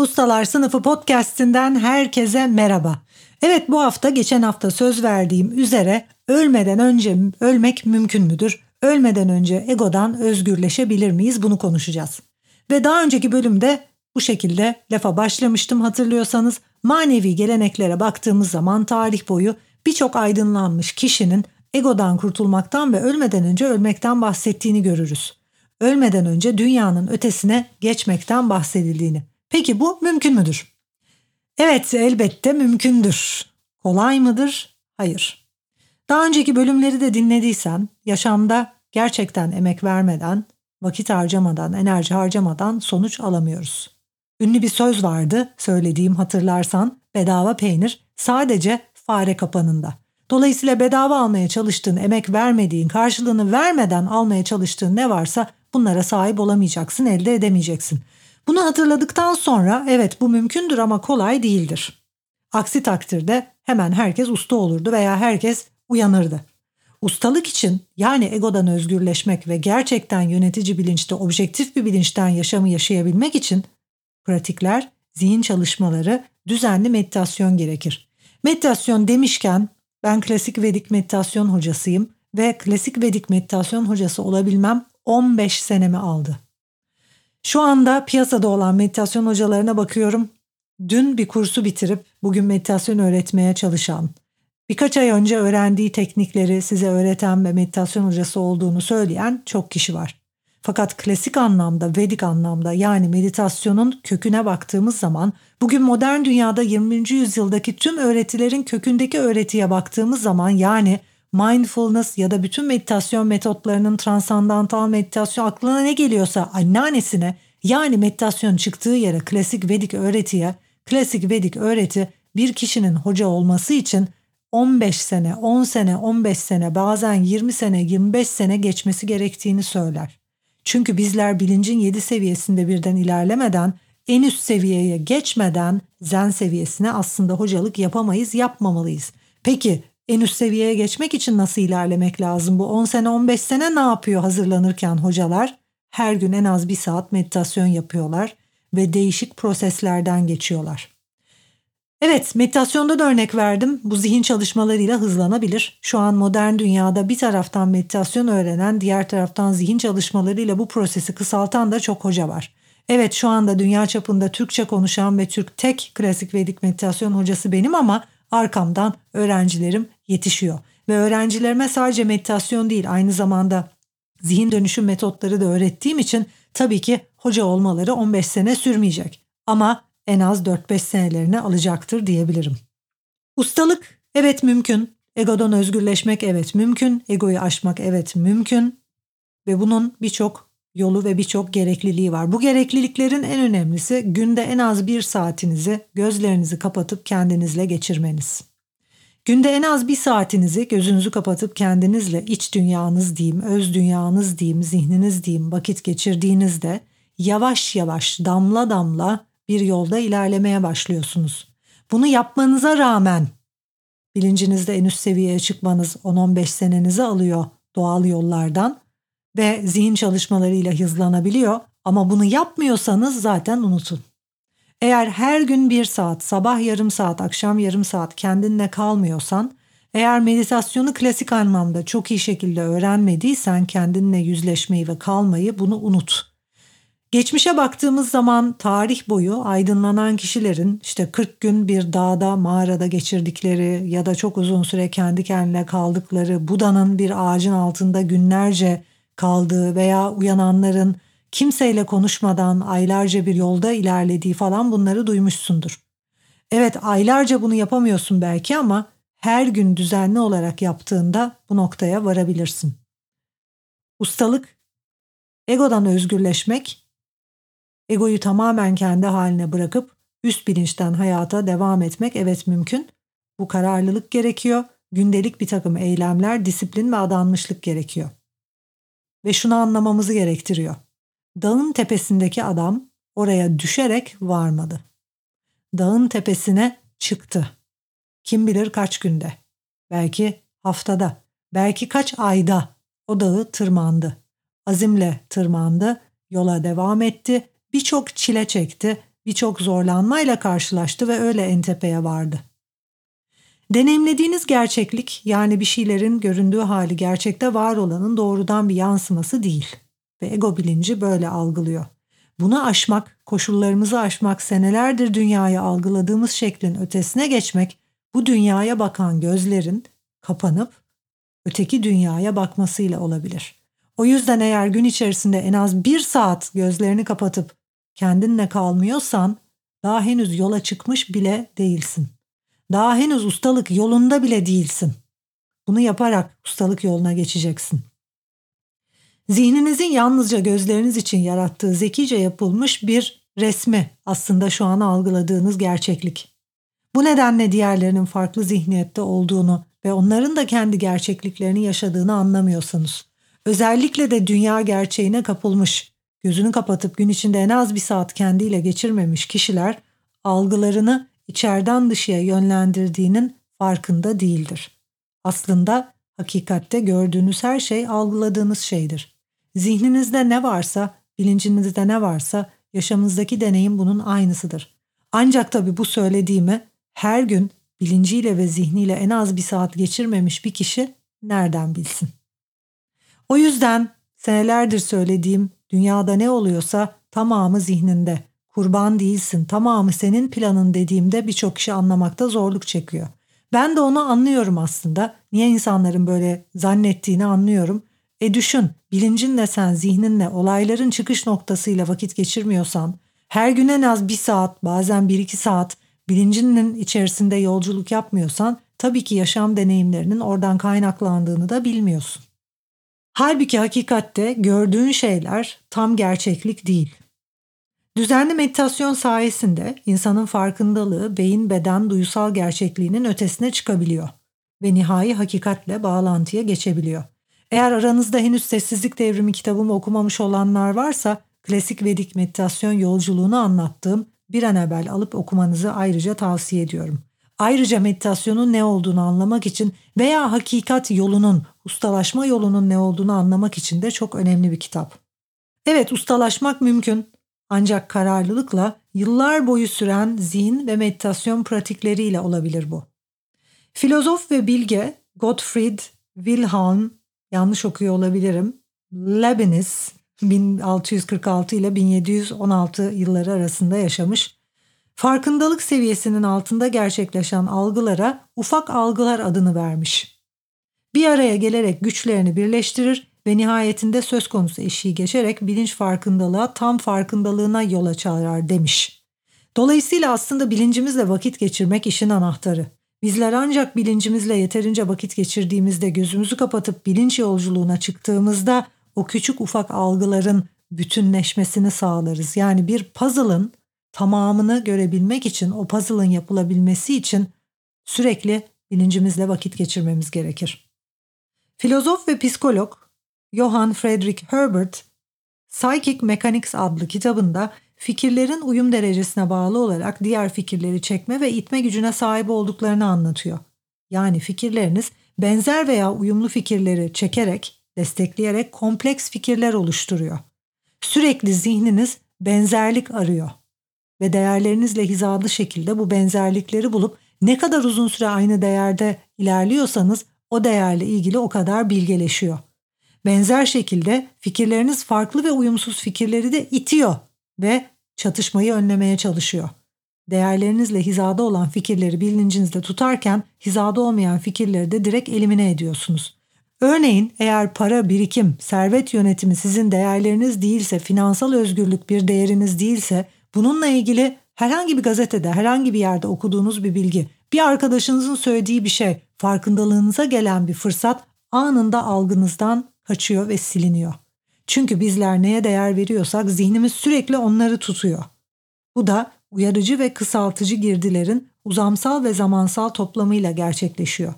Ustalar Sınıfı podcast'inden herkese merhaba. Evet bu hafta geçen hafta söz verdiğim üzere ölmeden önce ölmek mümkün müdür? Ölmeden önce egodan özgürleşebilir miyiz? Bunu konuşacağız. Ve daha önceki bölümde bu şekilde lafa başlamıştım hatırlıyorsanız. Manevi geleneklere baktığımız zaman tarih boyu birçok aydınlanmış kişinin egodan kurtulmaktan ve ölmeden önce ölmekten bahsettiğini görürüz. Ölmeden önce dünyanın ötesine geçmekten bahsedildiğini. Peki bu mümkün müdür? Evet elbette mümkündür. Kolay mıdır? Hayır. Daha önceki bölümleri de dinlediysen yaşamda gerçekten emek vermeden, vakit harcamadan, enerji harcamadan sonuç alamıyoruz. Ünlü bir söz vardı söylediğim hatırlarsan bedava peynir sadece fare kapanında. Dolayısıyla bedava almaya çalıştığın, emek vermediğin, karşılığını vermeden almaya çalıştığın ne varsa bunlara sahip olamayacaksın, elde edemeyeceksin. Bunu hatırladıktan sonra evet bu mümkündür ama kolay değildir. Aksi takdirde hemen herkes usta olurdu veya herkes uyanırdı. Ustalık için yani egodan özgürleşmek ve gerçekten yönetici bilinçte objektif bir bilinçten yaşamı yaşayabilmek için pratikler, zihin çalışmaları, düzenli meditasyon gerekir. Meditasyon demişken ben klasik Vedik meditasyon hocasıyım ve klasik Vedik meditasyon hocası olabilmem 15 senemi aldı. Şu anda piyasada olan meditasyon hocalarına bakıyorum. Dün bir kursu bitirip bugün meditasyon öğretmeye çalışan, birkaç ay önce öğrendiği teknikleri size öğreten ve meditasyon hocası olduğunu söyleyen çok kişi var. Fakat klasik anlamda, Vedik anlamda yani meditasyonun köküne baktığımız zaman bugün modern dünyada 20. yüzyıldaki tüm öğretilerin kökündeki öğretiye baktığımız zaman yani mindfulness ya da bütün meditasyon metotlarının transandantal meditasyon aklına ne geliyorsa anneannesine yani meditasyon çıktığı yere klasik Vedik öğretiye, klasik Vedik öğreti bir kişinin hoca olması için 15 sene, 10 sene, 15 sene, bazen 20 sene, 25 sene geçmesi gerektiğini söyler. Çünkü bizler bilincin 7 seviyesinde birden ilerlemeden, en üst seviyeye geçmeden zen seviyesine aslında hocalık yapamayız, yapmamalıyız. Peki en üst seviyeye geçmek için nasıl ilerlemek lazım? Bu 10 sene 15 sene ne yapıyor hazırlanırken hocalar? Her gün en az bir saat meditasyon yapıyorlar ve değişik proseslerden geçiyorlar. Evet, meditasyonda da örnek verdim. Bu zihin çalışmalarıyla hızlanabilir. Şu an modern dünyada bir taraftan meditasyon öğrenen, diğer taraftan zihin çalışmalarıyla bu prosesi kısaltan da çok hoca var. Evet şu anda dünya çapında Türkçe konuşan ve Türk tek klasik Vedik meditasyon hocası benim ama arkamdan öğrencilerim yetişiyor. Ve öğrencilerime sadece meditasyon değil aynı zamanda zihin dönüşüm metotları da öğrettiğim için tabii ki hoca olmaları 15 sene sürmeyecek. Ama en az 4-5 senelerini alacaktır diyebilirim. Ustalık evet mümkün. Egodan özgürleşmek evet mümkün. Egoyu aşmak evet mümkün. Ve bunun birçok yolu ve birçok gerekliliği var. Bu gerekliliklerin en önemlisi günde en az bir saatinizi gözlerinizi kapatıp kendinizle geçirmeniz. Günde en az bir saatinizi gözünüzü kapatıp kendinizle iç dünyanız diyeyim, öz dünyanız diyeyim, zihniniz diyeyim vakit geçirdiğinizde yavaş yavaş damla damla bir yolda ilerlemeye başlıyorsunuz. Bunu yapmanıza rağmen bilincinizde en üst seviyeye çıkmanız 10-15 senenizi alıyor doğal yollardan ve zihin çalışmalarıyla hızlanabiliyor ama bunu yapmıyorsanız zaten unutun. Eğer her gün bir saat, sabah yarım saat, akşam yarım saat kendinle kalmıyorsan, eğer meditasyonu klasik anlamda çok iyi şekilde öğrenmediysen kendinle yüzleşmeyi ve kalmayı bunu unut. Geçmişe baktığımız zaman tarih boyu aydınlanan kişilerin işte 40 gün bir dağda mağarada geçirdikleri ya da çok uzun süre kendi kendine kaldıkları, Buda'nın bir ağacın altında günlerce kaldığı veya uyananların kimseyle konuşmadan aylarca bir yolda ilerlediği falan bunları duymuşsundur. Evet aylarca bunu yapamıyorsun belki ama her gün düzenli olarak yaptığında bu noktaya varabilirsin. Ustalık, egodan özgürleşmek, egoyu tamamen kendi haline bırakıp üst bilinçten hayata devam etmek evet mümkün. Bu kararlılık gerekiyor. Gündelik bir takım eylemler, disiplin ve adanmışlık gerekiyor. Ve şunu anlamamızı gerektiriyor. Dağın tepesindeki adam oraya düşerek varmadı. Dağın tepesine çıktı. Kim bilir kaç günde. Belki haftada, belki kaç ayda o dağı tırmandı. Azimle tırmandı, yola devam etti, birçok çile çekti, birçok zorlanmayla karşılaştı ve öyle en tepeye vardı. Deneyimlediğiniz gerçeklik yani bir şeylerin göründüğü hali gerçekte var olanın doğrudan bir yansıması değil ve ego bilinci böyle algılıyor. Bunu aşmak, koşullarımızı aşmak, senelerdir dünyayı algıladığımız şeklin ötesine geçmek, bu dünyaya bakan gözlerin kapanıp öteki dünyaya bakmasıyla olabilir. O yüzden eğer gün içerisinde en az bir saat gözlerini kapatıp kendinle kalmıyorsan daha henüz yola çıkmış bile değilsin. Daha henüz ustalık yolunda bile değilsin. Bunu yaparak ustalık yoluna geçeceksin. Zihninizin yalnızca gözleriniz için yarattığı zekice yapılmış bir resmi aslında şu an algıladığınız gerçeklik. Bu nedenle diğerlerinin farklı zihniyette olduğunu ve onların da kendi gerçekliklerini yaşadığını anlamıyorsanız, özellikle de dünya gerçeğine kapılmış, gözünü kapatıp gün içinde en az bir saat kendiyle geçirmemiş kişiler algılarını içeriden dışıya yönlendirdiğinin farkında değildir. Aslında hakikatte gördüğünüz her şey algıladığınız şeydir. Zihninizde ne varsa, bilincinizde ne varsa yaşamınızdaki deneyim bunun aynısıdır. Ancak tabii bu söylediğimi her gün bilinciyle ve zihniyle en az bir saat geçirmemiş bir kişi nereden bilsin? O yüzden senelerdir söylediğim dünyada ne oluyorsa tamamı zihninde. Kurban değilsin, tamamı senin planın dediğimde birçok kişi anlamakta zorluk çekiyor. Ben de onu anlıyorum aslında. Niye insanların böyle zannettiğini anlıyorum. E düşün, bilincinle sen zihninle olayların çıkış noktasıyla vakit geçirmiyorsan, her gün en az bir saat, bazen bir iki saat bilincinin içerisinde yolculuk yapmıyorsan tabii ki yaşam deneyimlerinin oradan kaynaklandığını da bilmiyorsun. Halbuki hakikatte gördüğün şeyler tam gerçeklik değil. Düzenli meditasyon sayesinde insanın farkındalığı beyin beden duysal gerçekliğinin ötesine çıkabiliyor ve nihai hakikatle bağlantıya geçebiliyor. Eğer aranızda henüz Sessizlik Devrimi kitabımı okumamış olanlar varsa klasik Vedik meditasyon yolculuğunu anlattığım bir an evvel alıp okumanızı ayrıca tavsiye ediyorum. Ayrıca meditasyonun ne olduğunu anlamak için veya hakikat yolunun, ustalaşma yolunun ne olduğunu anlamak için de çok önemli bir kitap. Evet ustalaşmak mümkün ancak kararlılıkla yıllar boyu süren zihin ve meditasyon pratikleriyle olabilir bu. Filozof ve bilge Gottfried Wilhelm, yanlış okuyor olabilirim, Leibniz 1646 ile 1716 yılları arasında yaşamış. Farkındalık seviyesinin altında gerçekleşen algılara ufak algılar adını vermiş. Bir araya gelerek güçlerini birleştirir ve nihayetinde söz konusu eşiği geçerek bilinç farkındalığa tam farkındalığına yol açar demiş. Dolayısıyla aslında bilincimizle vakit geçirmek işin anahtarı. Bizler ancak bilincimizle yeterince vakit geçirdiğimizde gözümüzü kapatıp bilinç yolculuğuna çıktığımızda o küçük ufak algıların bütünleşmesini sağlarız. Yani bir puzzle'ın tamamını görebilmek için, o puzzle'ın yapılabilmesi için sürekli bilincimizle vakit geçirmemiz gerekir. Filozof ve psikolog Johann Friedrich Herbert, Psychic Mechanics adlı kitabında fikirlerin uyum derecesine bağlı olarak diğer fikirleri çekme ve itme gücüne sahip olduklarını anlatıyor. Yani fikirleriniz benzer veya uyumlu fikirleri çekerek destekleyerek kompleks fikirler oluşturuyor. Sürekli zihniniz benzerlik arıyor ve değerlerinizle hizalı şekilde bu benzerlikleri bulup ne kadar uzun süre aynı değerde ilerliyorsanız o değerle ilgili o kadar bilgeleşiyor. Benzer şekilde fikirleriniz farklı ve uyumsuz fikirleri de itiyor ve çatışmayı önlemeye çalışıyor. Değerlerinizle hizada olan fikirleri bilincinizde tutarken hizada olmayan fikirleri de direkt elimine ediyorsunuz. Örneğin eğer para, birikim, servet yönetimi sizin değerleriniz değilse, finansal özgürlük bir değeriniz değilse, bununla ilgili herhangi bir gazetede, herhangi bir yerde okuduğunuz bir bilgi, bir arkadaşınızın söylediği bir şey, farkındalığınıza gelen bir fırsat anında algınızdan kaçıyor ve siliniyor. Çünkü bizler neye değer veriyorsak zihnimiz sürekli onları tutuyor. Bu da uyarıcı ve kısaltıcı girdilerin uzamsal ve zamansal toplamıyla gerçekleşiyor.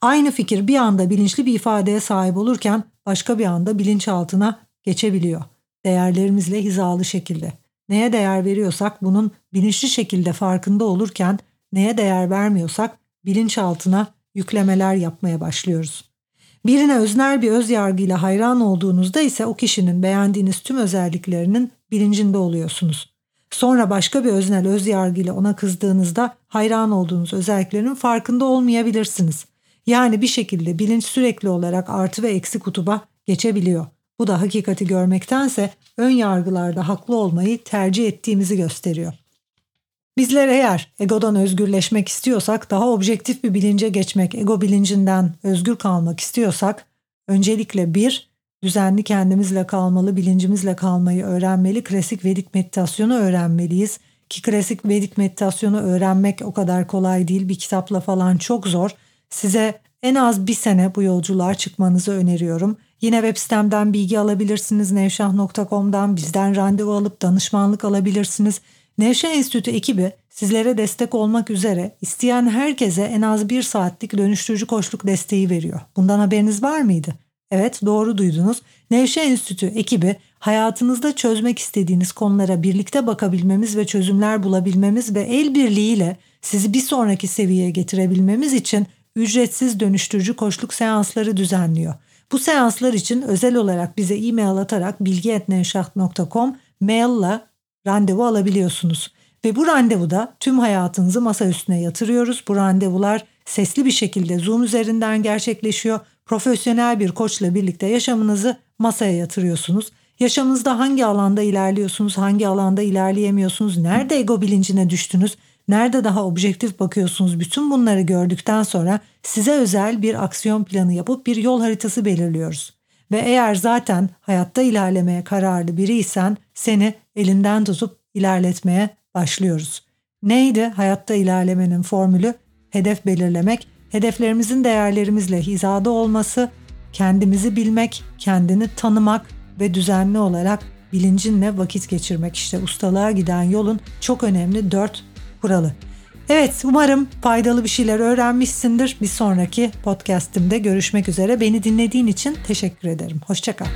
Aynı fikir bir anda bilinçli bir ifadeye sahip olurken başka bir anda bilinçaltına geçebiliyor. Değerlerimizle hizalı şekilde. Neye değer veriyorsak bunun bilinçli şekilde farkında olurken neye değer vermiyorsak bilinçaltına yüklemeler yapmaya başlıyoruz. Birine öznel bir öz yargıyla hayran olduğunuzda ise o kişinin beğendiğiniz tüm özelliklerinin bilincinde oluyorsunuz. Sonra başka bir öznel öz yargıyla ona kızdığınızda hayran olduğunuz özelliklerin farkında olmayabilirsiniz. Yani bir şekilde bilinç sürekli olarak artı ve eksi kutuba geçebiliyor. Bu da hakikati görmektense ön yargılarda haklı olmayı tercih ettiğimizi gösteriyor. Bizler eğer egodan özgürleşmek istiyorsak, daha objektif bir bilince geçmek, ego bilincinden özgür kalmak istiyorsak, öncelikle bir, düzenli kendimizle kalmalı, bilincimizle kalmayı öğrenmeli, klasik Vedik meditasyonu öğrenmeliyiz. Ki klasik Vedik meditasyonu öğrenmek o kadar kolay değil, bir kitapla falan çok zor. Size en az bir sene bu yolculuğa çıkmanızı öneriyorum. Yine web sitemden bilgi alabilirsiniz. Nevşah.com'dan bizden randevu alıp danışmanlık alabilirsiniz. Nevşah Enstitü ekibi sizlere destek olmak üzere isteyen herkese en az bir saatlik dönüştürücü koçluk desteği veriyor. Bundan haberiniz var mıydı? Evet doğru duydunuz. Nevşehir Enstitü ekibi hayatınızda çözmek istediğiniz konulara birlikte bakabilmemiz ve çözümler bulabilmemiz ve el birliğiyle sizi bir sonraki seviyeye getirebilmemiz için ücretsiz dönüştürücü koçluk seansları düzenliyor. Bu seanslar için özel olarak bize e-mail atarak bilgi.nevşaht.com maille randevu alabiliyorsunuz. Ve bu randevuda tüm hayatınızı masa üstüne yatırıyoruz. Bu randevular sesli bir şekilde Zoom üzerinden gerçekleşiyor. Profesyonel bir koçla birlikte yaşamınızı masaya yatırıyorsunuz. Yaşamınızda hangi alanda ilerliyorsunuz, hangi alanda ilerleyemiyorsunuz, nerede ego bilincine düştünüz, nerede daha objektif bakıyorsunuz bütün bunları gördükten sonra size özel bir aksiyon planı yapıp bir yol haritası belirliyoruz. Ve eğer zaten hayatta ilerlemeye kararlı biriysen seni elinden tutup ilerletmeye başlıyoruz. Neydi hayatta ilerlemenin formülü? Hedef belirlemek, hedeflerimizin değerlerimizle hizada olması, kendimizi bilmek, kendini tanımak ve düzenli olarak bilincinle vakit geçirmek işte ustalığa giden yolun çok önemli dört kuralı. Evet umarım faydalı bir şeyler öğrenmişsindir. Bir sonraki podcastimde görüşmek üzere. Beni dinlediğin için teşekkür ederim. Hoşçakal.